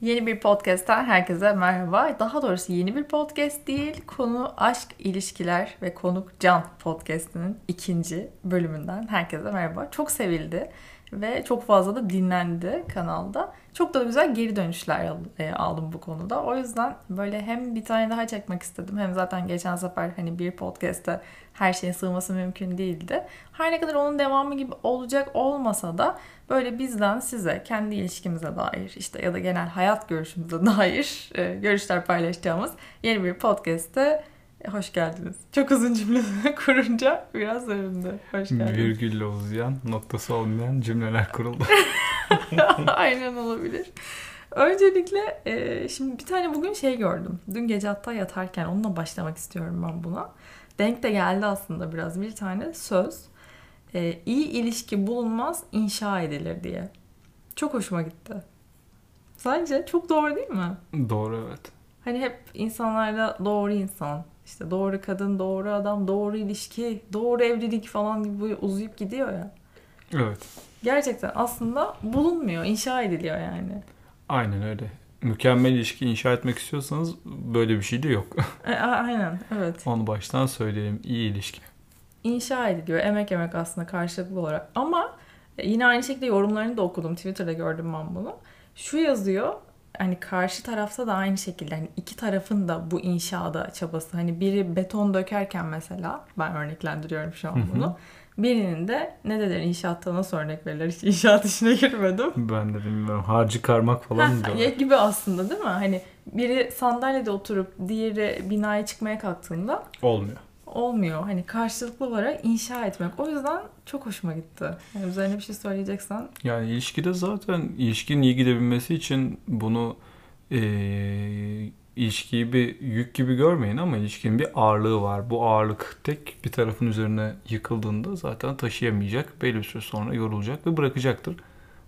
Yeni bir podcast'ten herkese merhaba. Daha doğrusu yeni bir podcast değil, konu aşk, ilişkiler ve konuk Can podcast'inin ikinci bölümünden herkese merhaba. Çok sevildi ve çok fazla da dinlendi kanalda. Çok da güzel geri dönüşler e, aldım bu konuda. O yüzden böyle hem bir tane daha çekmek istedim hem zaten geçen sefer hani bir podcast'te her şeyin sığması mümkün değildi. Her ne kadar onun devamı gibi olacak olmasa da böyle bizden size kendi ilişkimize dair işte ya da genel hayat görüşümüze dair e, görüşler paylaşacağımız yeni bir podcast'te Hoş geldiniz. Çok uzun cümle kurunca biraz övündü. Hoş geldiniz. Virgülle uzayan, noktası olmayan cümleler kuruldu. Aynen olabilir. Öncelikle e, şimdi bir tane bugün şey gördüm. Dün gece hatta yatarken onunla başlamak istiyorum ben buna. Denk de geldi aslında biraz bir tane söz. E, iyi ilişki bulunmaz inşa edilir diye. Çok hoşuma gitti. Sence çok doğru değil mi? Doğru evet. Hani hep insanlarda doğru insan, işte doğru kadın, doğru adam, doğru ilişki, doğru evlilik falan gibi uzayıp gidiyor ya. Evet. Gerçekten aslında bulunmuyor, inşa ediliyor yani. Aynen öyle. Mükemmel ilişki inşa etmek istiyorsanız böyle bir şey de yok. E, aynen, evet. Onu baştan söyleyeyim. İyi ilişki. İnşa ediliyor. Emek emek aslında karşılıklı olarak. Ama yine aynı şekilde yorumlarını da okudum. Twitter'da gördüm ben bunu. Şu yazıyor hani karşı tarafta da aynı şekilde hani iki tarafın da bu inşada çabası. Hani biri beton dökerken mesela ben örneklendiriyorum şu an bunu. Birinin de ne denir inşaatta nasıl örnek verilir? Hiç inşaat işine girmedim. Ben de bilmiyorum. Harcı karmak falan mı diyorlar? gibi aslında değil mi? Hani biri sandalyede oturup diğeri binaya çıkmaya kalktığında olmuyor. Olmuyor. Hani karşılıklı olarak inşa etmek. O yüzden çok hoşuma gitti. Yani üzerine bir şey söyleyeceksen. Yani ilişkide zaten ilişkinin iyi gidebilmesi için bunu e, ilişkiyi bir yük gibi görmeyin ama ilişkinin bir ağırlığı var. Bu ağırlık tek bir tarafın üzerine yıkıldığında zaten taşıyamayacak. Belli bir süre sonra yorulacak ve bırakacaktır.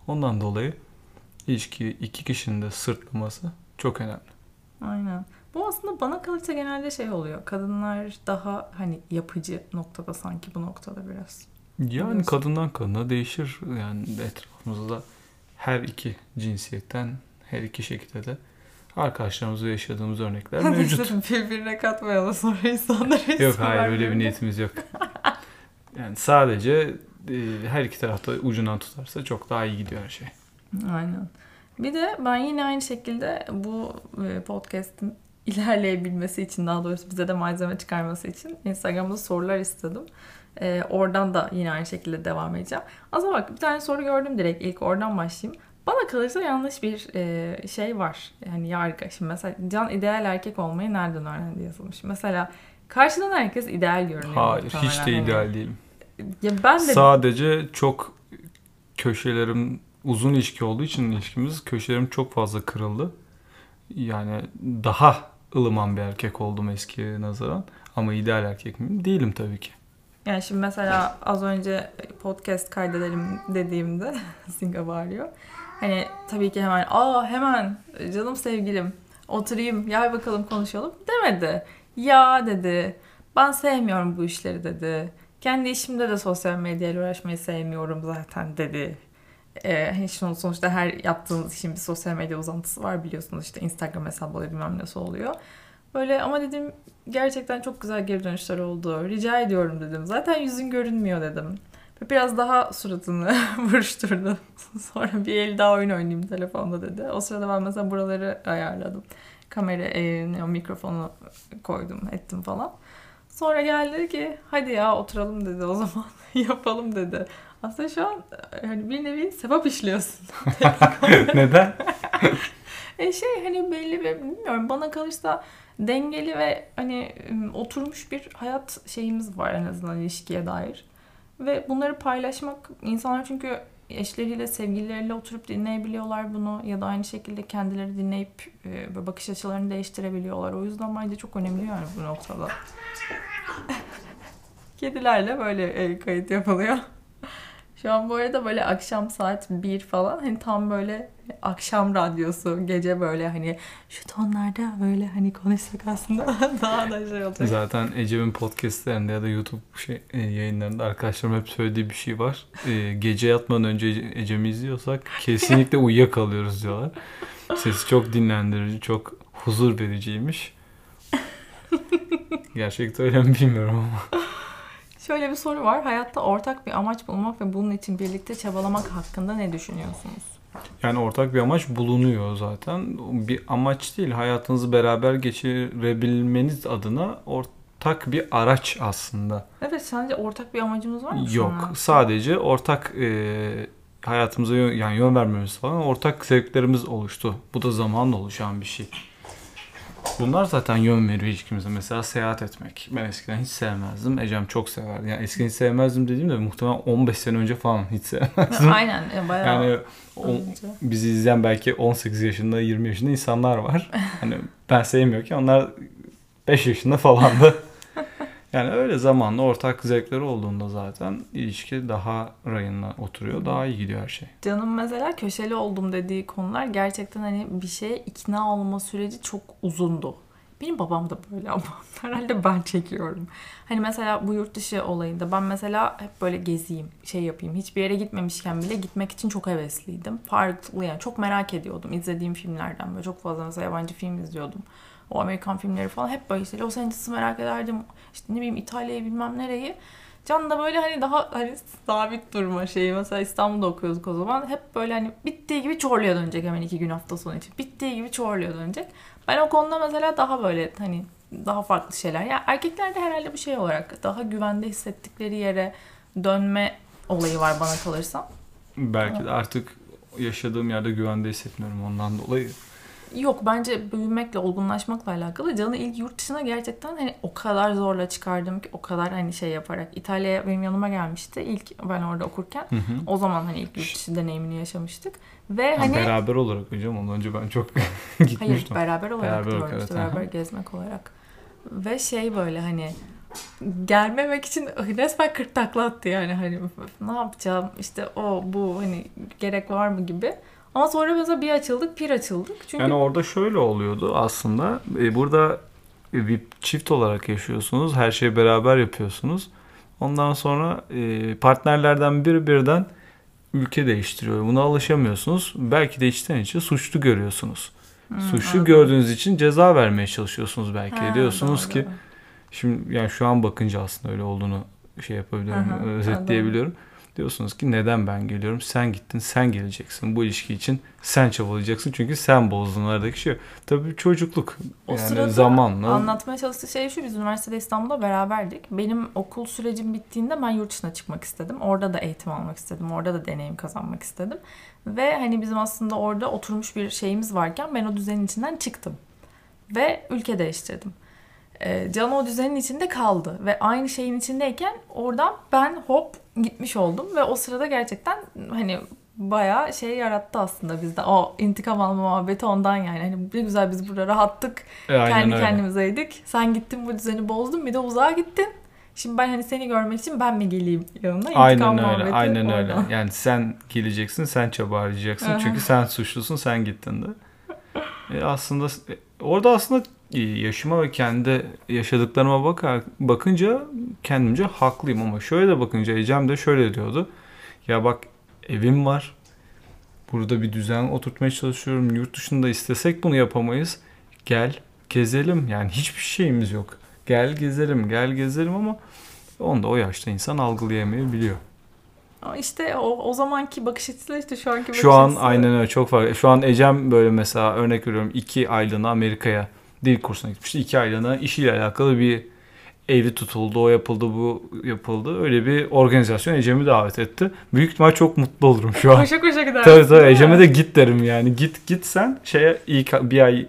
Ondan dolayı ilişki iki kişinin de sırtlaması çok önemli. Aynen. Bu aslında bana kalırsa genelde şey oluyor. Kadınlar daha hani yapıcı noktada sanki bu noktada biraz. Yani Biliyorsun. kadından kadına değişir. Yani etrafımızda her iki cinsiyetten her iki şekilde de arkadaşlarımızla yaşadığımız örnekler mevcut. Birbirine katmayalım sonra insanları Yok hayır öyle bir niyetimiz yok. Yani sadece e, her iki tarafta ucundan tutarsa çok daha iyi gidiyor her şey. Aynen. Bir de ben yine aynı şekilde bu e, podcast'in ilerleyebilmesi için daha doğrusu bize de malzeme çıkarması için Instagram'da sorular istedim. Ee, oradan da yine aynı şekilde devam edeceğim. Aslında bak bir tane soru gördüm direkt ilk oradan başlayayım. Bana kalırsa yanlış bir e, şey var. Yani yargı. Şimdi mesela Can ideal erkek olmayı nereden öğrendi yazılmış. Mesela karşıdan herkes ideal görünüyor. Hayır hiç de ideal hani. değilim. Ya ben de... Sadece çok köşelerim uzun ilişki olduğu için ilişkimiz köşelerim çok fazla kırıldı. Yani daha ılıman bir erkek oldum eskiye nazaran. Ama ideal erkek miyim? Değilim tabii ki. Yani şimdi mesela az önce podcast kaydedelim dediğimde Singa bağırıyor. Hani tabii ki hemen aa hemen canım sevgilim oturayım gel bakalım konuşalım demedi. Ya dedi ben sevmiyorum bu işleri dedi. Kendi işimde de sosyal medyayla uğraşmayı sevmiyorum zaten dedi. Ee, hani sonuçta her yaptığınız işin bir sosyal medya uzantısı var biliyorsunuz işte Instagram hesabı oluyor bilmem nesi oluyor. Böyle ama dedim gerçekten çok güzel geri dönüşler oldu. Rica ediyorum dedim. Zaten yüzün görünmüyor dedim. Biraz daha suratını buruşturdu. Sonra bir el daha oyun oynayayım telefonda dedi. O sırada ben mesela buraları ayarladım. Kamera, e, mikrofonu koydum, ettim falan. Sonra geldi ki hadi ya oturalım dedi o zaman yapalım dedi. Aslında şu an hani bir nevi sevap işliyorsun. Neden? e şey hani belli bir bilmiyorum bana kalırsa dengeli ve hani oturmuş bir hayat şeyimiz var en azından ilişkiye dair. Ve bunları paylaşmak insanlar çünkü eşleriyle, sevgilileriyle oturup dinleyebiliyorlar bunu ya da aynı şekilde kendileri dinleyip e, bakış açılarını değiştirebiliyorlar. O yüzden bence çok önemli yani bu noktada. Kedilerle böyle e, kayıt yapılıyor. Şu an bu arada böyle akşam saat 1 falan hani tam böyle akşam radyosu gece böyle hani şu tonlarda böyle hani konuşsak aslında daha da şey olacak. Zaten Ecem'in podcastlerinde ya da YouTube şey, e, yayınlarında arkadaşlarım hep söylediği bir şey var. E, gece yatmadan önce Ecem'i izliyorsak kesinlikle uyuyakalıyoruz diyorlar. Sesi çok dinlendirici, çok huzur vericiymiş. Gerçekten öyle mi bilmiyorum ama. Şöyle bir soru var. Hayatta ortak bir amaç bulmak ve bunun için birlikte çabalamak hakkında ne düşünüyorsunuz? Yani ortak bir amaç bulunuyor zaten. Bir amaç değil, hayatınızı beraber geçirebilmeniz adına ortak bir araç aslında. Evet, sence ortak bir amacımız var mı Yok, an? sadece ortak e, hayatımıza yön, yani yön vermemiz falan ortak zevklerimiz oluştu. Bu da zamanla oluşan bir şey. Bunlar zaten yön veriyor ilişkimize. Mesela seyahat etmek. Ben eskiden hiç sevmezdim. Ecem çok severdi. Yani eskiden hiç sevmezdim dediğimde muhtemelen 15 sene önce falan hiç sevmezdim. Aynen, bayağı Yani o, bizi izleyen belki 18 yaşında 20 yaşında insanlar var. Hani ben sevmiyorken onlar 5 yaşında falandı. Yani öyle zamanla ortak zevkleri olduğunda zaten ilişki daha rayına oturuyor. Daha iyi gidiyor her şey. Canım mesela köşeli oldum dediği konular gerçekten hani bir şeye ikna olma süreci çok uzundu. Benim babam da böyle ama herhalde ben çekiyorum. Hani mesela bu yurt dışı olayında ben mesela hep böyle gezeyim, şey yapayım. Hiçbir yere gitmemişken bile gitmek için çok hevesliydim. Farklı yani çok merak ediyordum izlediğim filmlerden böyle çok fazla mesela yabancı film izliyordum. O Amerikan filmleri falan hep böyle işte Los Angeles'ı merak ederdim. İşte ne bileyim İtalya'yı bilmem nereyi. Can da böyle hani daha hani sabit durma şeyi. Mesela İstanbul'da okuyorduk o zaman. Hep böyle hani bittiği gibi Çorlu'ya dönecek hemen iki gün hafta sonu için. Bittiği gibi Çorlu'ya dönecek. Ben o konuda mesela daha böyle hani daha farklı şeyler. Ya erkeklerde herhalde bir şey olarak daha güvende hissettikleri yere dönme olayı var bana kalırsa. Belki de artık yaşadığım yerde güvende hissetmiyorum ondan dolayı. Yok bence büyümekle, olgunlaşmakla alakalı. Can'ı ilk yurt dışına gerçekten hani o kadar zorla çıkardım ki o kadar hani şey yaparak. İtalya'ya benim yanıma gelmişti ilk ben orada okurken. Hı hı. O zaman hani ilk yurt dışı deneyimini yaşamıştık. Ve Ha, hani Beraber olarak hocam ondan önce ben çok hayır gitmiştim. beraber olarak Beraber olarak, evet, beraber gezmek olarak. Ve şey böyle hani gelmemek için resmen 40 takla attı yani hani ne yapacağım işte o bu hani gerek var mı gibi. Ama sonra mesela bir açıldık bir açıldık. Çünkü Yani orada şöyle oluyordu aslında. E, burada bir çift olarak yaşıyorsunuz. Her şeyi beraber yapıyorsunuz. Ondan sonra e, partnerlerden biri birden ülke değiştiriyor. Buna alışamıyorsunuz. Belki de içten içe suçlu görüyorsunuz. Hmm, suçlu anladım. gördüğünüz için ceza vermeye çalışıyorsunuz belki. Ha, Diyorsunuz doğru. ki şimdi yani şu an bakınca aslında öyle olduğunu şey yapabiliyorum, hı, özetleyebiliyorum. Diyorsunuz ki neden ben geliyorum? Sen gittin, sen geleceksin. Bu ilişki için sen çabalayacaksın. Çünkü sen bozdun aradaki şey. Tabii çocukluk. O yani sırada zamanla. Anlatmaya çalıştığı şey şu, biz üniversitede İstanbul'da beraberdik. Benim okul sürecim bittiğinde ben yurt dışına çıkmak istedim. Orada da eğitim almak istedim. Orada da deneyim kazanmak istedim. Ve hani bizim aslında orada oturmuş bir şeyimiz varken ben o düzenin içinden çıktım. Ve ülke değiştirdim. Ee, Can o düzenin içinde kaldı. Ve aynı şeyin içindeyken oradan ben hop gitmiş oldum. Ve o sırada gerçekten hani bayağı şey yarattı aslında bizde. O intikam alma muhabbeti ondan yani. Hani ne güzel biz burada rahattık E, kendi öyle. kendimizeydik. Sen gittin bu düzeni bozdun bir de uzağa gittin. Şimdi ben hani seni görmek için ben mi geleyim yanına? İntikam Aynen öyle. muhabbeti Aynen öyle. oradan. Yani sen geleceksin, sen çaba harcayacaksın. Çünkü sen suçlusun, sen gittin de. E, aslında e, orada aslında yaşıma ve kendi yaşadıklarıma bakar bakınca kendimce haklıyım ama şöyle de bakınca Ecem de şöyle diyordu. Ya bak evim var. Burada bir düzen oturtmaya çalışıyorum. Yurt dışında istesek bunu yapamayız. Gel gezelim. Yani hiçbir şeyimiz yok. Gel gezelim, gel gezelim ama onu da o yaşta insan algılayamayabiliyor. Ama işte o, o zamanki bakış açısıyla işte şu anki bakış Şu an açısı- aynen öyle çok farklı. Şu an Ecem böyle mesela örnek veriyorum iki aylığına Amerika'ya dil kursuna gitmişti. İki aylığına işiyle alakalı bir evi tutuldu, o yapıldı, bu yapıldı. Öyle bir organizasyon Ecem'i davet etti. Büyük ihtimal çok mutlu olurum şu an. Koşa koşa gidersin. tabii tabii? Ecem'e de git derim yani. Git git sen şeye ilk bir ay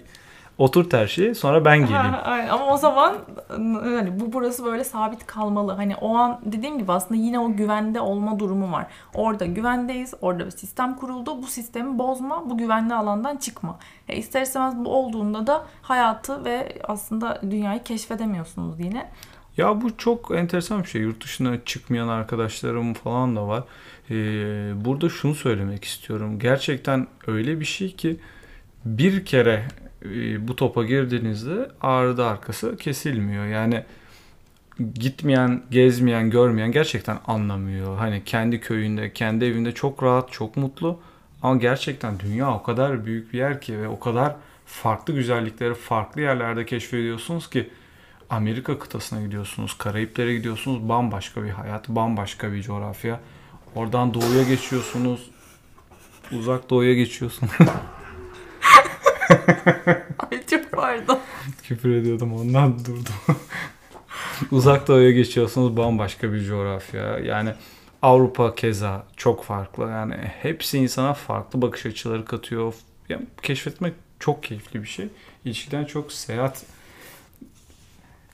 oturt her şeyi sonra ben geleyim. Ha, aynen. Ama o zaman hani bu burası böyle sabit kalmalı. Hani o an dediğim gibi aslında yine o güvende olma durumu var. Orada güvendeyiz. Orada bir sistem kuruldu. Bu sistemi bozma. Bu güvenli alandan çıkma. Ya ister istemez bu olduğunda da hayatı ve aslında dünyayı keşfedemiyorsunuz yine. Ya bu çok enteresan bir şey. Yurt dışına çıkmayan arkadaşlarım falan da var. Ee, burada şunu söylemek istiyorum. Gerçekten öyle bir şey ki bir kere e, bu topa girdiğinizde ardı arkası kesilmiyor. Yani gitmeyen, gezmeyen, görmeyen gerçekten anlamıyor. Hani kendi köyünde, kendi evinde çok rahat, çok mutlu. Ama gerçekten dünya o kadar büyük bir yer ki ve o kadar farklı güzellikleri farklı yerlerde keşfediyorsunuz ki Amerika kıtasına gidiyorsunuz, Karayiplere gidiyorsunuz, bambaşka bir hayat, bambaşka bir coğrafya. Oradan doğuya geçiyorsunuz, uzak doğuya geçiyorsunuz. Ay çok pardon. Küfür ediyordum ondan durdum. uzak doğuya geçiyorsunuz, bambaşka bir coğrafya. Yani Avrupa keza çok farklı. Yani hepsi insana farklı bakış açıları katıyor. Yani keşfetmek çok keyifli bir şey. İlişkiden çok seyahat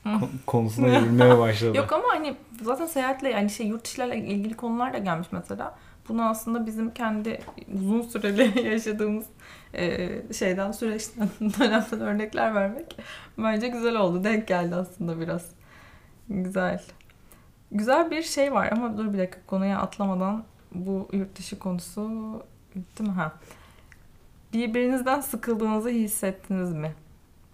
konusuna girmeye başladı. Yok ama hani zaten seyahatle yani şey yurt dışıyla ilgili konular da gelmiş mesela. Bunu aslında bizim kendi uzun süreli yaşadığımız e, şeyden süreçten dönemden örnekler vermek bence güzel oldu. Denk geldi aslında biraz. Güzel. Güzel bir şey var ama dur bir dakika konuya atlamadan bu yurt dışı konusu bitti mi? Ha. Birbirinizden sıkıldığınızı hissettiniz mi?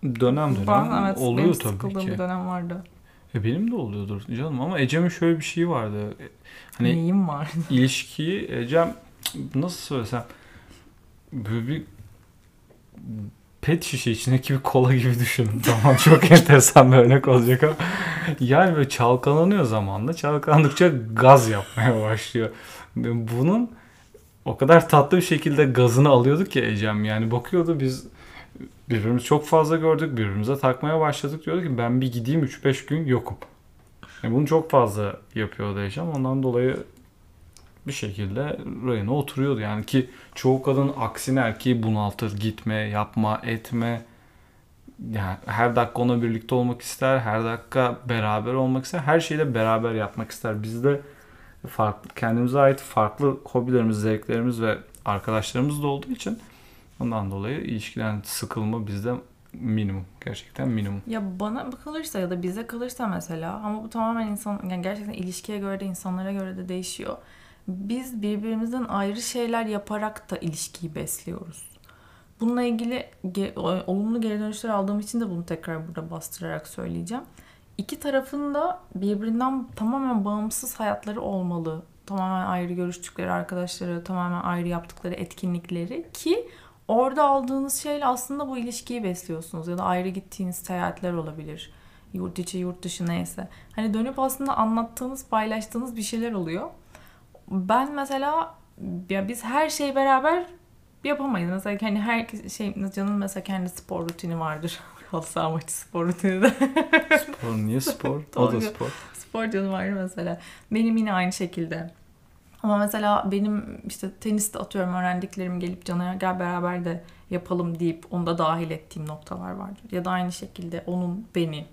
Dönem dönem Ben, evet, oluyor benim tabii sıkıldığım ki. bir dönem vardı. E benim de oluyordur canım ama Ecem'in şöyle bir şeyi vardı. E, Hani Neyim var? ilişkiyi Ecem nasıl söylesem böyle bir pet şişe içindeki bir kola gibi düşünün. Tamam çok enteresan bir örnek olacak ama yani böyle çalkalanıyor zamanla. Çalkalandıkça gaz yapmaya başlıyor. Bunun o kadar tatlı bir şekilde gazını alıyorduk ki Ecem. Yani bakıyordu biz birbirimizi çok fazla gördük. Birbirimize takmaya başladık. Diyordu ki ben bir gideyim 3-5 gün yokum. Yani bunu çok fazla yapıyordu Ecem. Ondan dolayı bir şekilde rayına oturuyordu. Yani ki çoğu kadın aksine erkeği bunaltır. Gitme, yapma, etme. Yani her dakika ona birlikte olmak ister. Her dakika beraber olmak ister. Her şeyi de beraber yapmak ister. Bizde farklı kendimize ait farklı hobilerimiz, zevklerimiz ve arkadaşlarımız da olduğu için ondan dolayı ilişkiden sıkılma bizde minimum. Gerçekten minimum. Ya bana kalırsa ya da bize kalırsa mesela ama bu tamamen insan yani gerçekten ilişkiye göre de insanlara göre de değişiyor. Biz birbirimizden ayrı şeyler yaparak da ilişkiyi besliyoruz. Bununla ilgili ge- olumlu geri dönüşler aldığım için de bunu tekrar burada bastırarak söyleyeceğim. İki tarafın da birbirinden tamamen bağımsız hayatları olmalı. Tamamen ayrı görüştükleri arkadaşları, tamamen ayrı yaptıkları etkinlikleri ki orada aldığınız şeyle aslında bu ilişkiyi besliyorsunuz ya da ayrı gittiğiniz seyahatler olabilir. Yurt içi, yurt dışı neyse. Hani dönüp aslında anlattığınız, paylaştığınız bir şeyler oluyor. Ben mesela ya biz her şeyi beraber yapamayız. Mesela hani her şey canın mesela kendi spor rutini vardır. Halı saha maçı spor rutini de. Spor niye spor? o da spor. spor canı var mesela. Benim yine aynı şekilde. Ama mesela benim işte teniste atıyorum öğrendiklerim gelip Can'a gel beraber de yapalım deyip onu da dahil ettiğim noktalar vardır. Ya da aynı şekilde onun beni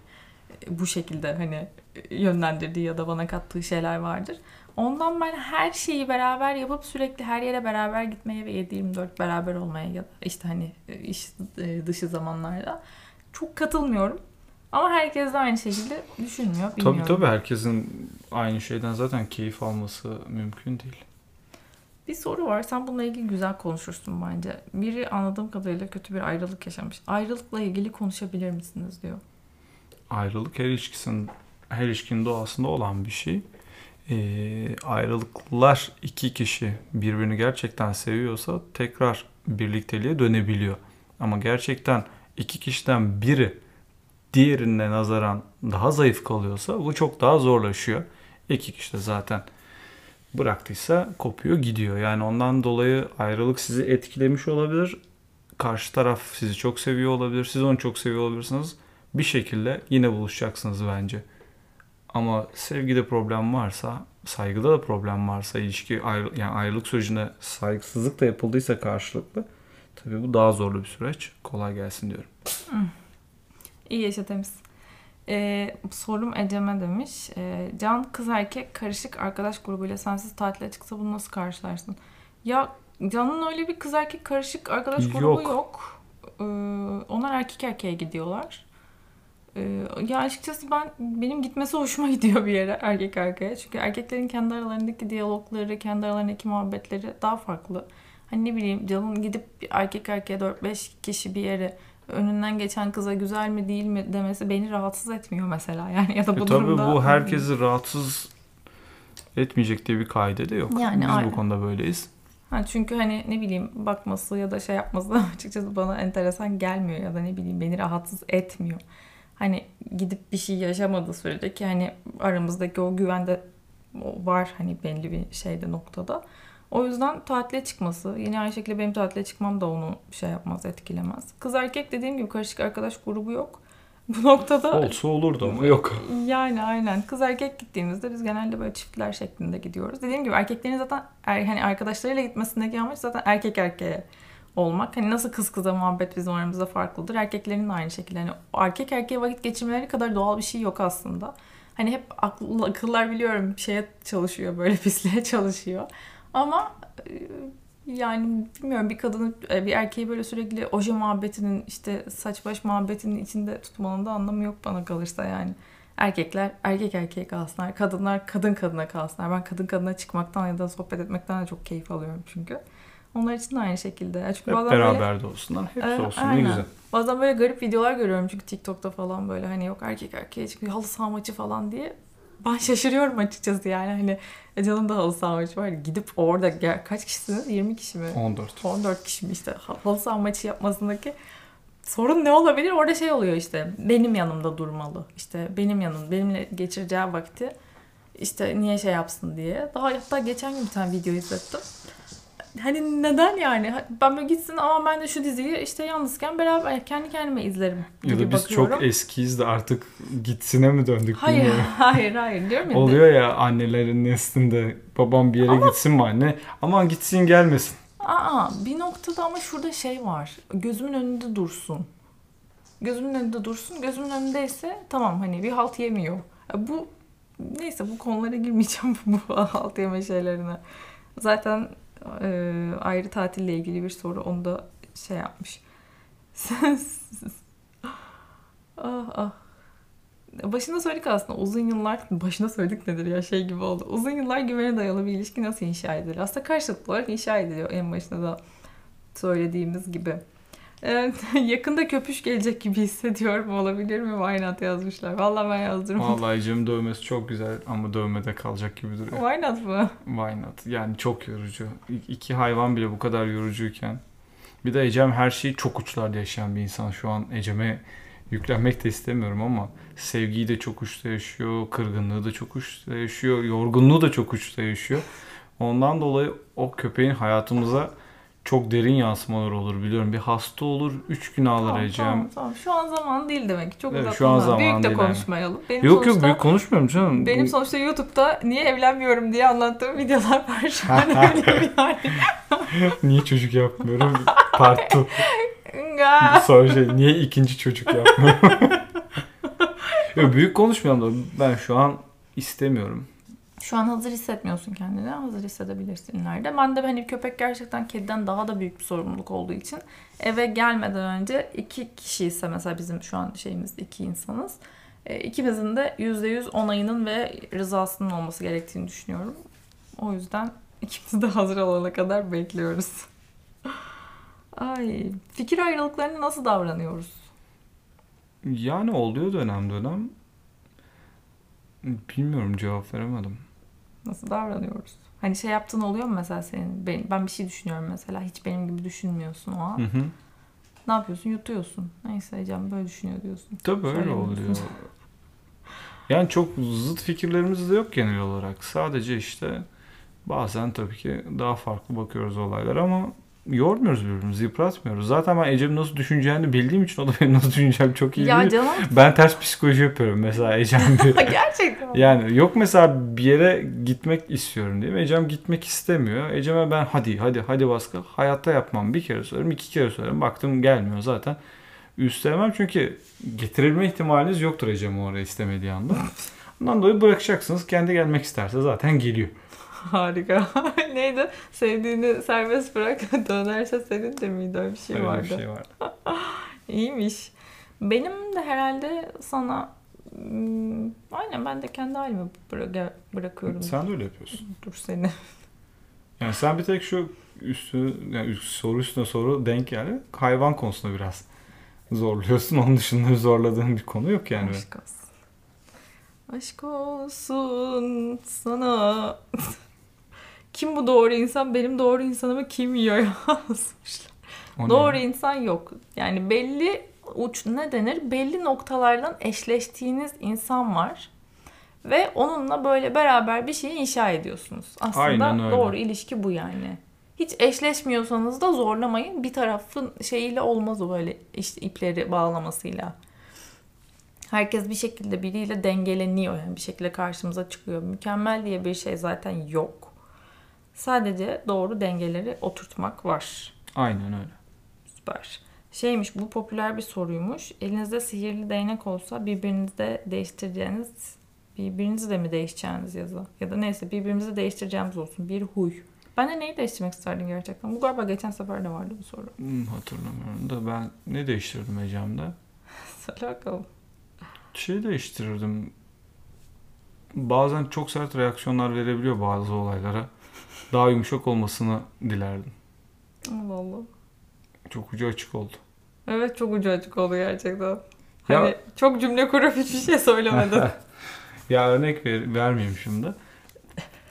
bu şekilde hani yönlendirdiği ya da bana kattığı şeyler vardır. Ondan ben her şeyi beraber yapıp sürekli her yere beraber gitmeye ve 7-24 beraber olmaya ya da işte hani iş dışı zamanlarda çok katılmıyorum. Ama herkes de aynı şekilde düşünmüyor. Bilmiyorum. Tabii tabii herkesin aynı şeyden zaten keyif alması mümkün değil. Bir soru var. Sen bununla ilgili güzel konuşursun bence. Biri anladığım kadarıyla kötü bir ayrılık yaşamış. Ayrılıkla ilgili konuşabilir misiniz diyor. Ayrılık her ilişkisinin her ilişkinin doğasında olan bir şey. Ee, ayrılıklar iki kişi birbirini gerçekten seviyorsa tekrar birlikteliğe dönebiliyor. Ama gerçekten iki kişiden biri diğerine nazaran daha zayıf kalıyorsa bu çok daha zorlaşıyor. İki kişi de zaten bıraktıysa kopuyor gidiyor. Yani ondan dolayı ayrılık sizi etkilemiş olabilir. Karşı taraf sizi çok seviyor olabilir. Siz onu çok seviyor olabilirsiniz. Bir şekilde yine buluşacaksınız bence. Ama sevgide problem varsa, saygıda da problem varsa, ilişki ayrı, yani ayrılık sürecinde saygısızlık da yapıldıysa karşılıklı tabii bu daha zorlu bir süreç. Kolay gelsin diyorum. İyi yaşa temiz. Ee, sorum Ecem'e demiş. Ee, Can kız erkek karışık arkadaş grubuyla sensiz tatile çıksa bunu nasıl karşılarsın? Ya Can'ın öyle bir kız erkek karışık arkadaş grubu Yok. yok. Ee, onlar erkek erkeğe gidiyorlar. Ee, ya açıkçası ben benim gitmesi hoşuma gidiyor bir yere erkek erkeğe. Çünkü erkeklerin kendi aralarındaki diyalogları, kendi aralarındaki muhabbetleri daha farklı. Hani ne bileyim Can'ın gidip bir erkek erkeğe 4-5 kişi bir yere önünden geçen kıza güzel mi değil mi demesi beni rahatsız etmiyor mesela yani ya da bu E tabii durumda bu herkesi rahatsız etmeyecek diye bir kaide de yok. Yani Biz aynen. bu konuda böyleyiz. Ha, çünkü hani ne bileyim bakması ya da şey yapması açıkçası bana enteresan gelmiyor ya da ne bileyim beni rahatsız etmiyor. Hani gidip bir şey yaşamadığı sürece ki hani aramızdaki o güvende var hani belli bir şeyde noktada. O yüzden tatile çıkması, yine aynı şekilde benim tatile çıkmam da onu şey yapmaz, etkilemez. Kız erkek dediğim gibi karışık arkadaş grubu yok. Bu noktada Olsa olurdu ama yok. yani aynen. Kız erkek gittiğimizde biz genelde böyle çiftler şeklinde gidiyoruz. Dediğim gibi erkeklerin zaten er, hani arkadaşlarıyla gitmesindeki amaç zaten erkek erkeğe olmak. Hani nasıl kız kıza muhabbet bizim aramızda farklıdır. Erkeklerin de aynı şekilde. Hani erkek erkeğe vakit geçirmeleri kadar doğal bir şey yok aslında. Hani hep akıl, akıllar biliyorum şeye çalışıyor böyle pisliğe çalışıyor. Ama e, yani bilmiyorum bir kadını e, bir erkeği böyle sürekli oje muhabbetinin işte saç baş muhabbetinin içinde tutmanın da anlamı yok bana kalırsa yani. Erkekler erkek erkeğe kalsınlar. Kadınlar kadın kadına kalsınlar. Ben kadın kadına çıkmaktan ya da sohbet etmekten de çok keyif alıyorum çünkü. Onlar için de aynı şekilde. Çünkü Hep beraber böyle, de olsunlar. Hepsi Evet, olsun ne aynen. güzel. bazen böyle garip videolar görüyorum çünkü TikTok'ta falan böyle hani yok erkek erkeğe çıkıyor halı saha maçı falan diye. Ben şaşırıyorum açıkçası yani hani e, canım da halı saha maçı var. Gidip orada gel- kaç kişisiniz? 20 kişi mi? 14. 14 kişi mi işte halı saha maçı yapmasındaki sorun ne olabilir? Orada şey oluyor işte benim yanımda durmalı. İşte benim yanım, benimle geçireceği vakti işte niye şey yapsın diye. Daha hatta geçen gün bir tane video izlettim. Hani neden yani? Ben böyle gitsin ama ben de şu diziyi işte yalnızken beraber kendi kendime izlerim gibi Ya da biz bakıyorum. çok eskiyiz de artık gitsine mi döndük Hayır, bilmiyorum. hayır, hayır diyorum ya. Oluyor ya annelerin neslinde babam bir yere gitsin mi anne? Aman gitsin gelmesin. Aa, bir noktada ama şurada şey var. Gözümün önünde dursun. Gözümün önünde dursun. Gözümün önündeyse tamam hani bir halt yemiyor. Bu neyse bu konulara girmeyeceğim bu halt yeme şeylerine. Zaten e, ayrı tatille ilgili bir soru onu da şey yapmış. ah ah. Başında söyledik aslında uzun yıllar, başında söyledik nedir ya şey gibi oldu. Uzun yıllar güvene dayalı bir ilişki nasıl inşa edilir? Aslında karşılıklı olarak inşa ediliyor en başında da söylediğimiz gibi. Evet, yakında köpüş gelecek gibi hissediyorum olabilir mi? Why not yazmışlar. Vallahi ben yazdım. Vallahi Cem dövmesi çok güzel ama dövmede kalacak gibi duruyor. Why not mı? Why not? Yani çok yorucu. İ- İki hayvan bile bu kadar yorucuyken. Bir de Ecem her şeyi çok uçlarda yaşayan bir insan. Şu an Ecem'e yüklenmek de istemiyorum ama sevgiyi de çok uçta yaşıyor, kırgınlığı da çok uçta yaşıyor, yorgunluğu da çok uçta yaşıyor. Ondan dolayı o köpeğin hayatımıza çok derin yansımalar olur biliyorum. Bir hasta olur, üç gün ağlar Tamam, Ecem. tamam, tamam. Şu an zaman değil demek ki. Çok Evet, şu an zaman Büyük de değil yani. konuşmayalım. Benim Yok yok sonuçta, büyük konuşmuyorum canım. Benim Bu- sonuçta YouTube'da niye evlenmiyorum diye anlattığım videolar var şu an öyle yani. Niye çocuk yapmıyorum? Part 2. Nga. Sonra şey niye ikinci çocuk yapmıyorum? Yok, büyük konuşmayalım da ben şu an istemiyorum. Şu an hazır hissetmiyorsun kendini. Hazır hissedebilirsin ileride. Ben de hani köpek gerçekten kediden daha da büyük bir sorumluluk olduğu için eve gelmeden önce iki kişi ise mesela bizim şu an şeyimiz iki insanız. E, ikimizin de %100 onayının ve rızasının olması gerektiğini düşünüyorum. O yüzden ikimiz de hazır olana kadar bekliyoruz. Ay, fikir ayrılıklarına nasıl davranıyoruz? Yani oluyor dönem dönem. Bilmiyorum cevap veremedim. Nasıl davranıyoruz? Hani şey yaptığın oluyor mu mesela senin? Ben, ben bir şey düşünüyorum mesela. Hiç benim gibi düşünmüyorsun o an. Hı hı. Ne yapıyorsun? Yutuyorsun. Neyse Ecem böyle düşünüyor diyorsun. Tabii öyle oluyor. Yani çok zıt fikirlerimiz de yok genel olarak. Sadece işte bazen tabii ki daha farklı bakıyoruz olaylara ama yormuyoruz birbirimizi, yıpratmıyoruz. Zaten ben Ecem'in nasıl düşüneceğini bildiğim için o da benim nasıl düşüneceğimi çok iyi Ya biliyor. canım Ben ters psikoloji yapıyorum mesela Ecem bir- gerçekten. Yani yok mesela bir yere gitmek istiyorum diye. Ecem gitmek istemiyor. Ecem'e ben hadi hadi hadi baskı. Hayatta yapmam. Bir kere söylerim, iki kere söylerim. Baktım gelmiyor zaten. Üstlemem çünkü getirilme ihtimaliniz yoktur Ecem oraya istemediği anda. Ondan dolayı bırakacaksınız. Kendi gelmek isterse zaten geliyor. Harika. Neydi? Sevdiğini serbest bırak. Dönerse senin de miydi? Öyle bir şey Öyle vardı. bir şey var. İyiymiş. Benim de herhalde sana hmm, aynen ben de kendi halime bıra- bırakıyorum. Sen de öyle yapıyorsun. Dur seni. Yani sen bir tek şu üstü yani soru üstüne soru denk geldi. Hayvan konusunda biraz zorluyorsun. Onun dışında zorladığın bir konu yok yani. Aşk olsun. Aşk olsun sana. Kim bu doğru insan? Benim doğru insanımı kim yiyor yazmışlar. Doğru insan yok. Yani belli uç ne denir? Belli noktalardan eşleştiğiniz insan var. Ve onunla böyle beraber bir şeyi inşa ediyorsunuz. Aslında doğru ilişki bu yani. Hiç eşleşmiyorsanız da zorlamayın. Bir tarafın şeyiyle olmaz o böyle işte ipleri bağlamasıyla. Herkes bir şekilde biriyle dengeleniyor yani bir şekilde karşımıza çıkıyor. Mükemmel diye bir şey zaten yok. Sadece doğru dengeleri oturtmak var. Aynen öyle. Süper. Şeymiş bu popüler bir soruymuş. Elinizde sihirli değnek olsa birbirinizde değiştireceğiniz birbirinizi de mi değişeceğiniz yazı? Ya da neyse birbirimizi değiştireceğimiz olsun. Bir huy. Ben de neyi değiştirmek isterdim gerçekten? Bu galiba geçen sefer de vardı bu soru. Hmm, hatırlamıyorum da ben ne değiştirdim Ecem'de? Söyle bakalım. Şey değiştirirdim. Bazen çok sert reaksiyonlar verebiliyor bazı olaylara. Daha yumuşak olmasını dilerdim. Allah Allah. Çok ucu açık oldu. Evet çok ucu açık oldu gerçekten. Ya- Hani çok cümle kurup hiçbir şey söylemedin. Ya örnek ver, vermeyeyim şimdi.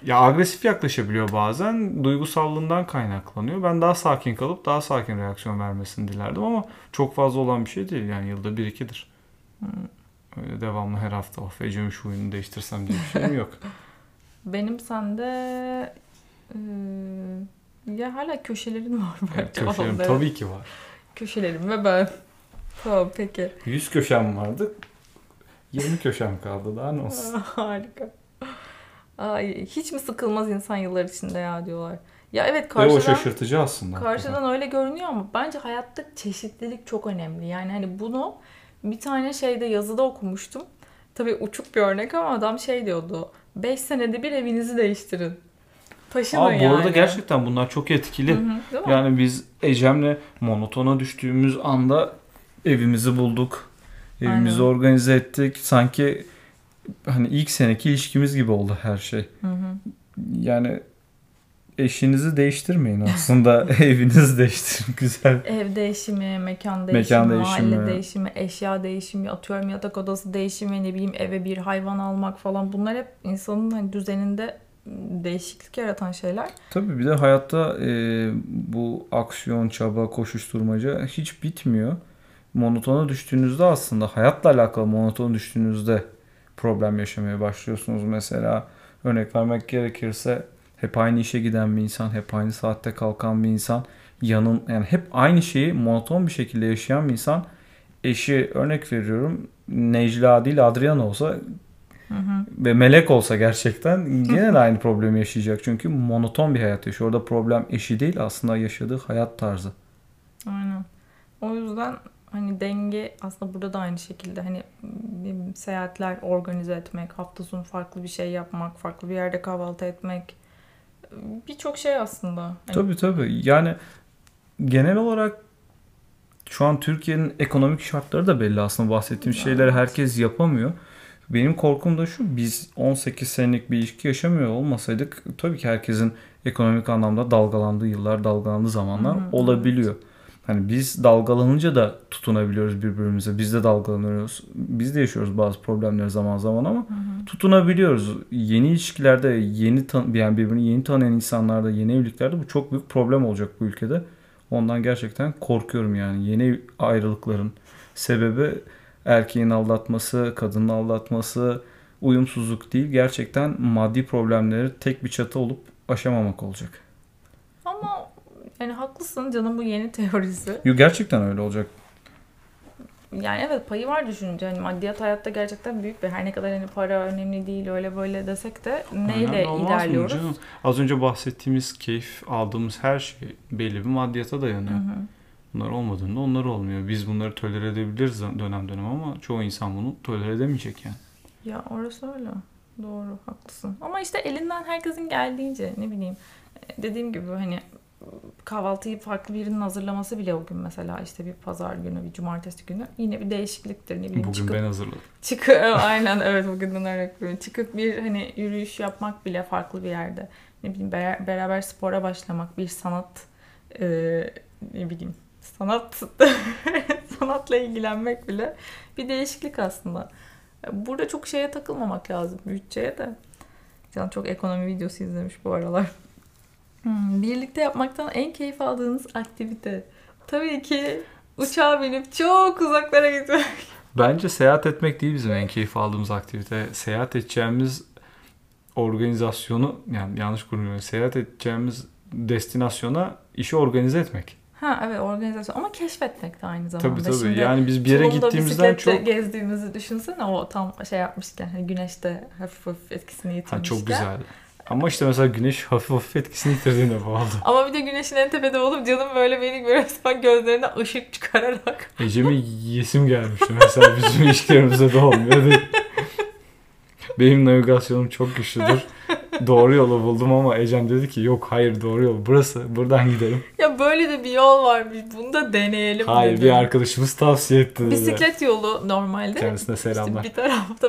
Ya agresif yaklaşabiliyor bazen. Duygusallığından kaynaklanıyor. Ben daha sakin kalıp daha sakin reaksiyon vermesini dilerdim ama çok fazla olan bir şey değil. Yani yılda bir ikidir. Hmm. Öyle devamlı her hafta of Ecem'in şu oyunu değiştirsem diye bir şeyim yok. Benim sende eee, ya hala köşelerin var bence. Köşelerim Onları- tabii ki var. Köşelerim ve ben. Tamam peki. 100 köşem vardı. 20 köşem kaldı daha ne olsun. Harika. Ay, hiç mi sıkılmaz insan yıllar içinde ya diyorlar. Ya evet Ve o karşıdan, şaşırtıcı aslında. karşıdan öyle görünüyor ama bence hayatta çeşitlilik çok önemli. Yani hani bunu bir tane şeyde yazıda okumuştum. Tabii uçuk bir örnek ama adam şey diyordu. 5 senede bir evinizi değiştirin. Taşının Aa, bu yani. arada gerçekten bunlar çok etkili. Hı hı? Yani biz Ecem'le monotona düştüğümüz anda evimizi bulduk. Evimizi Aynen. organize ettik. Sanki hani ilk seneki ilişkimiz gibi oldu her şey. Hı hı. Yani eşinizi değiştirmeyin aslında. Evinizi değiştirin. Güzel. Ev değişimi, mekan değişimi, Mekan mahalle değişimi. değişimi, eşya değişimi, atıyorum yatak odası değişimi, ne bileyim eve bir hayvan almak falan bunlar hep insanın hani düzeninde değişiklik yaratan şeyler. Tabii bir de hayatta e, bu aksiyon, çaba, koşuşturmaca hiç bitmiyor. Monotona düştüğünüzde aslında hayatla alakalı monotona düştüğünüzde problem yaşamaya başlıyorsunuz. Mesela örnek vermek gerekirse hep aynı işe giden bir insan, hep aynı saatte kalkan bir insan, yanın yani hep aynı şeyi monoton bir şekilde yaşayan bir insan eşi örnek veriyorum Necla değil Adrian olsa Hı hı. ve melek olsa gerçekten gene de aynı problemi yaşayacak. Çünkü monoton bir hayat yaşıyor. Orada problem eşi değil aslında yaşadığı hayat tarzı. Aynen. O yüzden hani denge aslında burada da aynı şekilde hani seyahatler organize etmek, hafta sonu farklı bir şey yapmak, farklı bir yerde kahvaltı etmek birçok şey aslında. Hani Tabii tabii. Yani genel olarak şu an Türkiye'nin ekonomik şartları da belli aslında bahsettiğim Evet. şeyleri herkes yapamıyor. Benim korkum da şu biz 18 senelik bir ilişki yaşamıyor olmasaydık tabii ki herkesin ekonomik anlamda dalgalandığı yıllar, dalgalandığı zamanlar Hı hı, olabiliyor. Hani biz dalgalanınca da tutunabiliyoruz birbirimize. Biz de dalgalanıyoruz. Biz de yaşıyoruz bazı problemleri zaman zaman ama Hı hı. tutunabiliyoruz. Yeni ilişkilerde, yeni tan yani birbirini yeni tanıyan insanlarda, yeni evliliklerde bu çok büyük problem olacak bu ülkede. Ondan gerçekten korkuyorum yani. Yeni ayrılıkların sebebi erkeğin aldatması, kadının aldatması, uyumsuzluk değil. Gerçekten maddi problemleri tek bir çatı olup aşamamak olacak. Ama yani haklısın canım bu yeni teorisi. Yo, Gerçekten öyle olacak. Yani evet payı var düşününce. Hani maddiyat hayatta gerçekten büyük bir her ne kadar hani para önemli değil öyle böyle desek de neyle Önemli olmaz mı ilerliyoruz? canım? Az önce bahsettiğimiz keyif aldığımız her şey belli bir maddiyata Hı dayanıyor. hı. Bunlar olmadığında onlar olmuyor. Biz bunları tolere edebiliriz dönem dönem ama çoğu insan bunu tolere edemeyecek yani. Ya orası öyle. Doğru, haklısın. Ama işte elinden herkesin geldiğince ne bileyim e, dediğim gibi hani kahvaltıyı farklı birinin hazırlaması bile o gün mesela işte bir pazar günü, bir cumartesi günü yine bir değişikliktir. Ne bileyim Bugün çıkıp, ben hazırladım. çıkıp aynen evet bugünden örnek. Çıkıp bir hani yürüyüş yapmak bile farklı bir yerde. Ne bileyim bera- beraber spora başlamak, bir sanat e, ne bileyim sanat sanatla ilgilenmek bile bir değişiklik aslında. Burada çok şeye takılmamak lazım bütçeye de. Can çok ekonomi videosu izlemiş bu aralar. Hmm, birlikte yapmaktan en keyif aldığınız aktivite. Tabii ki uçağa binip çok uzaklara gitmek. Bence seyahat etmek değil bizim en keyif aldığımız aktivite. Seyahat edeceğimiz organizasyonu yani yanlış kurmuyorum. Seyahat edeceğimiz destinasyona işi organize etmek. Ha evet organizasyon ama keşfetmek de aynı zamanda. Tabii tabii. Şimdi yani biz bir yere gittiğimizden çok gezdiğimizi düşünsene o tam şey yapmışken hani güneşte hafif hafif etkisini ha, yitirmişken. çok güzel. Ama işte mesela güneş hafif hafif etkisini yitirdiğine bağlı. Ama bir de güneşin en tepede olup canım böyle beni resmen gözlerine ışık çıkararak Ecem'e yesim gelmişti mesela bizim ilişkilerimizde de olmuyor. Benim navigasyonum çok güçlüdür. Doğru yolu buldum ama Ecem dedi ki yok hayır doğru yol burası buradan gidelim. ya böyle de bir yol varmış bunu da deneyelim Hayır dedi. bir arkadaşımız tavsiye etti dedi. Bisiklet yolu normalde. Kendisine selamlar. İşte bir tarafta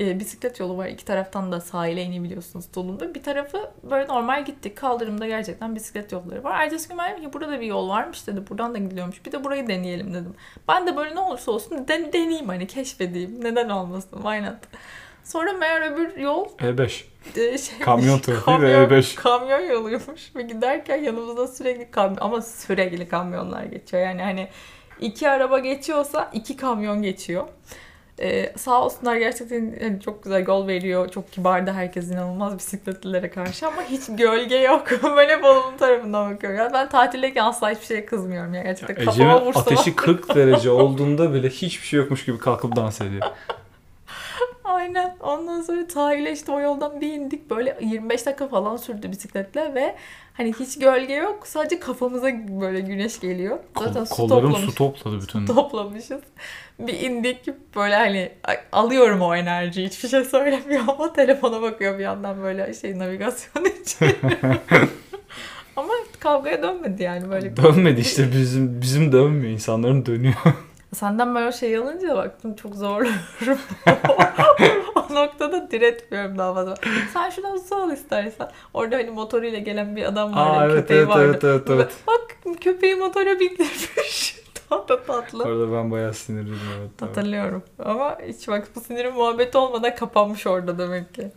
e, bisiklet yolu var. iki taraftan da sahile inebiliyorsunuz Tulum'da. Bir tarafı böyle normal gittik. Kaldırımda gerçekten bisiklet yolları var. Ertesi gün ben ki burada bir yol varmış dedi. Buradan da gidiyormuş. Bir de burayı deneyelim dedim. Ben de böyle ne olursa olsun den- deneyeyim hani keşfedeyim. Neden olmasın? Why not? Sonra meğer öbür yol E5. e, şey, Kamyon trafiği ve kamyon- E5. Kamyon yoluymuş ve giderken yanımızda sürekli kamyon ama sürekli kamyonlar geçiyor. Yani hani iki araba geçiyorsa iki kamyon geçiyor. Ee, sağ olsunlar gerçekten hani çok güzel yol veriyor. Çok kibar da herkes inanılmaz bisikletlilere karşı ama hiç gölge yok. ben hep olumlu tarafından bakıyorum. Ya ben tatildeyken asla hiçbir şeye kızmıyorum ya. Gerçekten kafama Ecem'in vursa. ateşi 40 derece olduğunda bile hiçbir şey yokmuş gibi kalkıp dans ediyor. Aynen. Ondan sonra sahile işte o yoldan bir indik. Böyle 25 dakika falan sürdü bisikletle ve hani hiç gölge yok. Sadece kafamıza böyle güneş geliyor. Zaten Kol, su toplamış. su topladı bütün. toplamışız. Bir indik böyle hani alıyorum o enerjiyi. Hiçbir şey söylemiyor ama telefona bakıyor bir yandan böyle şey navigasyon için. ama kavgaya dönmedi yani böyle. Dönmedi işte bizim bizim dönmüyor insanların dönüyor. Senden böyle şey alınca baktım çok zorluyorum. o noktada diretmiyorum daha fazla. Sen şuradan su al istersen. Orada hani motoruyla gelen bir adam vardı. Aa evet köpeği evet, vardı. evet evet evet. Bak köpeği motora bindirmiş. tatlı tatlı. Orada ben bayağı sinirliydim evet. Hatırlıyorum. Ama hiç bak bu sinirin muhabbeti olmadan kapanmış orada demek ki.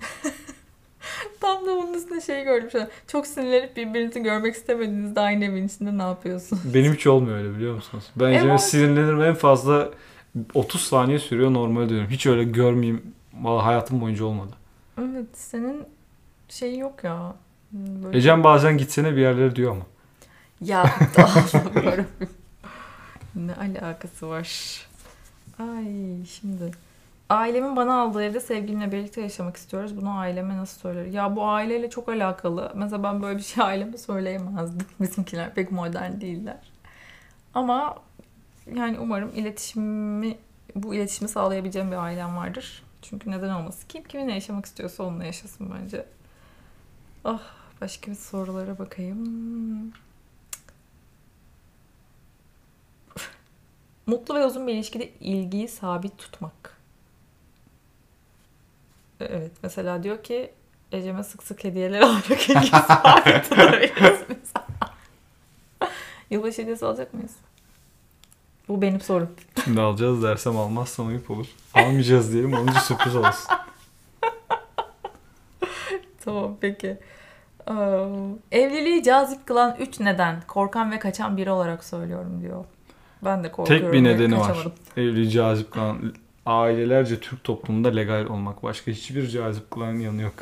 Tam da bunun üstüne şey gördüm. Şöyle, çok sinirlenip birbirinizi görmek istemediğinizde aynı evin içinde ne yapıyorsun? Benim hiç olmuyor öyle biliyor musunuz? Ben Evet. Ecem'e sinirlenirim en fazla 30 saniye sürüyor normal dönüyorum. Hiç öyle görmeyeyim. Vallahi hayatım boyunca olmadı. Evet senin şey yok ya. Böyle... Ecem bazen gitsene bir yerlere diyor ama. Ya Ne alakası var? Ay şimdi. Ailemin bana aldığı evde sevgilimle birlikte yaşamak istiyoruz. Bunu aileme nasıl söylerim? Ya bu aileyle çok alakalı. Mesela ben böyle bir şey aileme söyleyemezdim. Bizimkiler pek modern değiller. Ama yani umarım iletişimi bu iletişimi sağlayabileceğim bir ailem vardır. Çünkü neden olmasın? Kim kiminle yaşamak istiyorsa onunla yaşasın bence. Ah başka bir sorulara bakayım. Mutlu ve uzun bir ilişkide ilgiyi sabit tutmak. Evet mesela diyor ki Ecem'e sık sık hediyeler alarak tutabilirsiniz. Yılbaşı hediyesi alacak mıyız? Bu benim sorum. Şimdi alacağız dersem almazsam ayıp olur. Almayacağız diyelim olunca sürpriz olsun. Tamam peki. Ee, evliliği cazip kılan 3 neden korkan ve kaçan biri olarak söylüyorum diyor. Ben de korkuyorum. Tek bir nedeni var. Evliliği cazip kılan ailelerce Türk toplumunda legal olmak. Başka hiçbir cazip kılan yanı yok.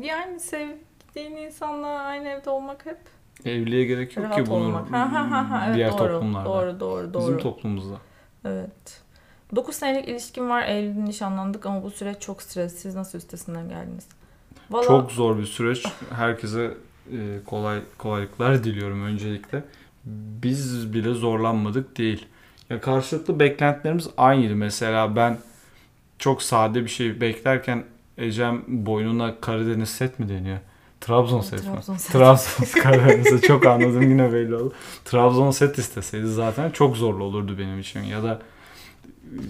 Yani sevdiğin insanla aynı evde olmak hep Evliliğe gerek yok rahat ki bunun olmak. Ha, ha, ha, ha. Evet, diğer doğru, toplumlarda. Doğru doğru doğru. Bizim toplumumuzda. Evet. 9 senelik ilişkim var. Eylül'de nişanlandık ama bu süreç çok stres. Siz nasıl üstesinden geldiniz? Vallahi Çok zor bir süreç. Herkese e, kolay kolaylıklar diliyorum öncelikle. Biz bile zorlanmadık değil. Ya karşılıklı beklentilerimiz aynıydı. Mesela ben çok sade bir şey beklerken Ecem boynuna Karadeniz set mi deniyor? Trabzon set mi? Trabzon set. Trabzon Karadeniz'e çok anladım yine belli oldu. Trabzon set isteseydi zaten çok zorlu olurdu benim için. Ya da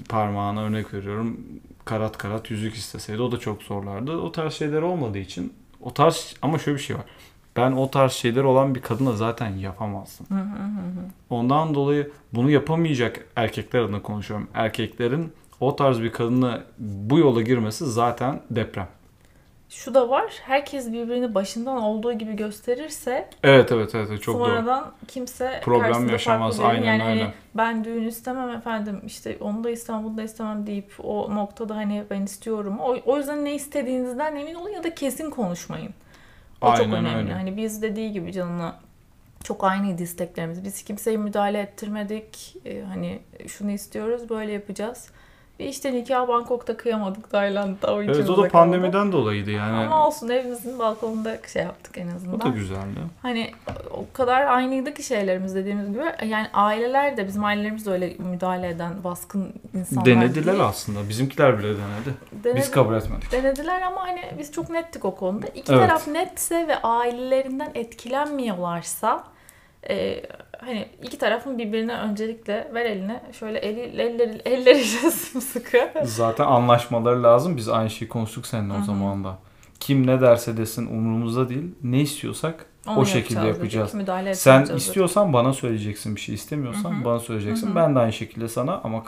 parmağına örnek veriyorum karat karat yüzük isteseydi o da çok zorlardı. O tarz şeyler olmadığı için o tarz ama şöyle bir şey var. Ben o tarz şeyler olan bir kadınla zaten yapamazdım. Hı hı hı hı. Ondan dolayı bunu yapamayacak erkekler adına konuşuyorum. Erkeklerin o tarz bir kadınla bu yola girmesi zaten deprem. şu da var. Herkes birbirini başından olduğu gibi gösterirse Evet evet evet çok doğru. sonradan kimse Problem karşısında yaşamaz, farklı aynen yani öyle. Hani ben düğün istemem efendim işte onu da istemem bunu da istemem deyip o noktada hani ben istiyorum. O, o yüzden ne istediğinizden emin olun ya da kesin konuşmayın. O çok Aynen önemli. öyle. Hani biz dediği gibi canına çok aynıydı isteklerimiz. Biz kimseye müdahale ettirmedik. Ee, hani şunu istiyoruz böyle yapacağız. Ve işte nikah Bangkok'ta kıyamadık Tayland'da. O Evet o da kaldı. pandemiden dolayıydı yani. Ama olsun evimizin balkonunda şey yaptık en azından. O da güzeldi. Hani o kadar aynıydı ki şeylerimiz dediğimiz gibi. Yani aileler de bizim ailelerimiz de öyle müdahale eden baskın insanlar Denediler değil. aslında. Bizimkiler bile denedi. Denedi- Biz kabul etmedik. Denediler ama hani biz çok nettik o konuda. İki Evet. taraf netse ve ailelerinden etkilenmiyorlarsa e, hani iki tarafın birbirine öncelikle ver eline şöyle eli, elleri, elleriyle sımsıkı. Zaten anlaşmaları lazım. Biz aynı şeyi konuştuk seninle Hı o zaman da. Kim ne derse desin umurumuzda değil. Ne istiyorsak Onu o şekilde yapacağız dedik, Sen istiyorsan bana söyleyeceksin bir şey. istemiyorsan Hı hı. bana söyleyeceksin. Hı hı. Ben de aynı şekilde sana ama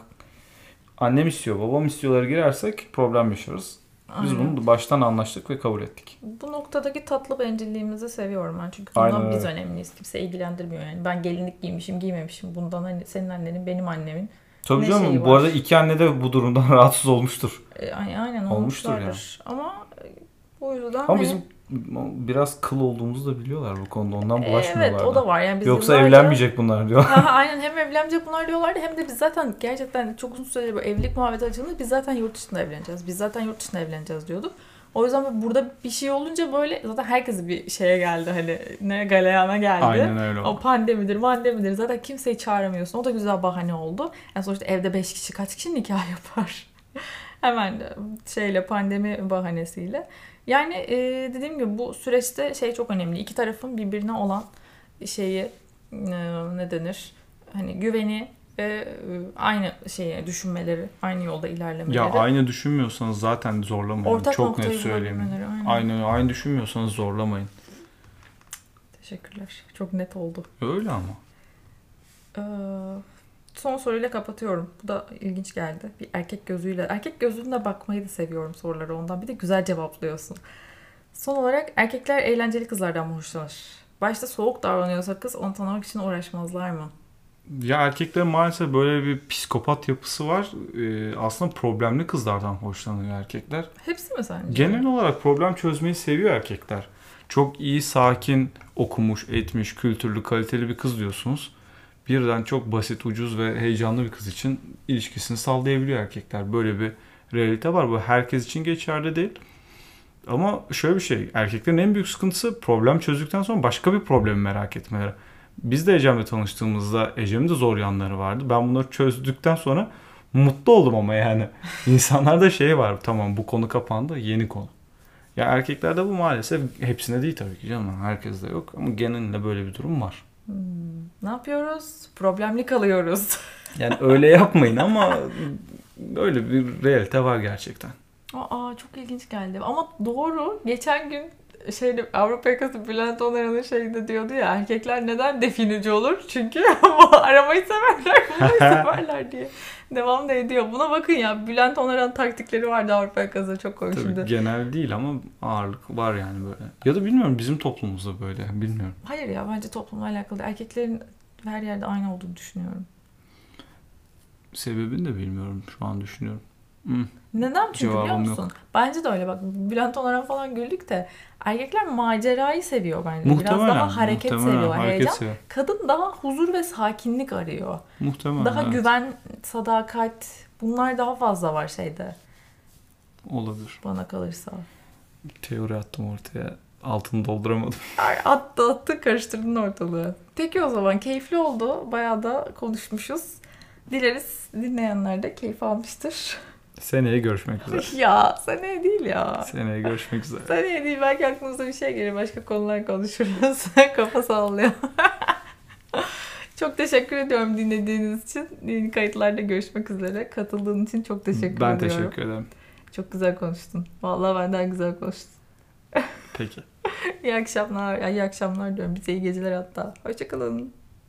annem istiyor, babam istiyorlar girersek problem yaşarız. Biz Aynen. bunu baştan anlaştık ve kabul ettik. Bu noktadaki tatlı bencilliğimizi seviyorum ben. Çünkü Aynen bundan biz öyle. önemliyiz. Kimse ilgilendirmiyor yani. Ben gelinlik giymişim, giymemişim. Bundan hani senin annenin, benim annemin. Tabii Ne canım bu var? arada iki anne de bu durumdan rahatsız olmuştur. E, aynen, aynen Olmuştur olmuşlardır. Ama e, bu yüzden Ama hani- bizim biraz kıl olduğumuzu da biliyorlar bu konuda. Ondan E, bulaşmıyorlar Evet o da var. Yani biz Yoksa yıllarca- evlenmeyecek bunlar diyor. Ha, aynen hem evlenecek bunlar diyorlardı hem de biz zaten gerçekten çok uzun süredir bu evlilik muhabbeti açıldı. Biz zaten yurt dışında evleneceğiz. Biz zaten yurt dışında evleneceğiz diyorduk. O yüzden burada bir şey olunca böyle zaten herkes bir şeye geldi hani ne galeyana geldi. Aynen öyle O pandemidir, mandemidir. Zaten kimseyi çağıramıyorsun. O da güzel bahane oldu. Yani sonuçta evde beş kişi kaç kişi nikah yapar? Hemen şeyle pandemi bahanesiyle. Yani e, dediğim gibi bu süreçte şey çok önemli. İki tarafın birbirine olan şeyi e, ne denir? Hani güveni ve e, aynı şeyi düşünmeleri, aynı yolda ilerlemeleri. Ya aynı düşünmüyorsanız zaten zorlamayın. Ortak Çok net söyleyeyim. aynen. Aynı aynı düşünmüyorsanız zorlamayın. Teşekkürler. Çok net oldu. Öyle ama. Ee, son soruyla kapatıyorum. Bu da ilginç geldi. Bir erkek gözüyle. Erkek gözüyle bakmayı da seviyorum soruları ondan. Bir de güzel cevaplıyorsun. Son olarak erkekler eğlenceli kızlardan mı hoşlanır? Başta soğuk davranıyorsa kız onu tanımak için uğraşmazlar mı? Ya erkeklerin maalesef böyle bir psikopat yapısı var. Ee, aslında problemli kızlardan hoşlanıyor erkekler. Hepsi mi sence? Genel olarak problem çözmeyi seviyor erkekler. Çok iyi, sakin, okumuş, etmiş, kültürlü, kaliteli bir kız diyorsunuz. Birden çok basit, ucuz ve heyecanlı bir kız için ilişkisini sallayabiliyor erkekler. Böyle bir realite var. Bu herkes için geçerli değil. Ama şöyle bir şey, erkeklerin en büyük sıkıntısı problem çözdükten sonra başka bir problemi merak etmeleri. Biz de Ecem'le tanıştığımızda Ecem'in de zor yanları vardı. Ben bunları çözdükten sonra mutlu oldum ama yani. İnsanlarda şey var, tamam bu konu kapandı, yeni konu. Ya erkeklerde bu maalesef hepsine değil tabii ki canım. Herkeste yok ama genelinde böyle bir durum var. Hmm, ne yapıyoruz? Problemli kalıyoruz. Yani öyle yapmayın ama böyle bir realite var gerçekten. Aa çok ilginç geldi. Ama doğru. Geçen gün şeyde Avrupa yakası Bülent Onaran'ın şeyinde diyordu ya erkekler neden defineci olur? Çünkü aramayı severler, bulmayı severler diye. Devam da ediyor. Buna bakın ya Bülent Onaran taktikleri vardı Avrupa yakasında çok komik Tabii şimdi. genel değil ama ağırlık var yani böyle. Ya da bilmiyorum bizim toplumumuzda böyle bilmiyorum. Hayır ya bence toplumla alakalı. Erkeklerin her yerde aynı olduğunu düşünüyorum. Sebebini de bilmiyorum şu an düşünüyorum. Hmm. Neden çünkü biliyor Cevabım musun? Bence de öyle bak. Bülent Onaran falan güldük de erkekler macerayı seviyor bence. Biraz Muhtemelen. daha hareket muhtemelen, seviyor, hareket heyecan. seviyor. Kadın daha huzur ve sakinlik arıyor. Muhtemelen. Daha evet. güven, sadakat bunlar daha fazla var şeyde Olabilir. bana kalırsa. Teori attım ortaya. Altını dolduramadım. Attı attı karıştırdın ortalığı. Peki o zaman keyifli oldu. Bayağı da konuşmuşuz. Dileriz dinleyenler de keyif almıştır. Seneye görüşmek üzere. ya seneye değil ya. Seneye görüşmek üzere. Seneye değil belki aklınıza bir şey gelir. Başka konular konuşuruz. Kafa sallıyor. çok teşekkür ediyorum dinlediğiniz için. Yeni kayıtlarda görüşmek üzere. Katıldığın için çok teşekkür ben ediyorum. teşekkür ederim. Çok güzel konuştun. Vallahi benden güzel konuştun. Peki. İyi akşamlar. İyi akşamlar diyorum. Bize iyi geceler hatta. Hoşçakalın.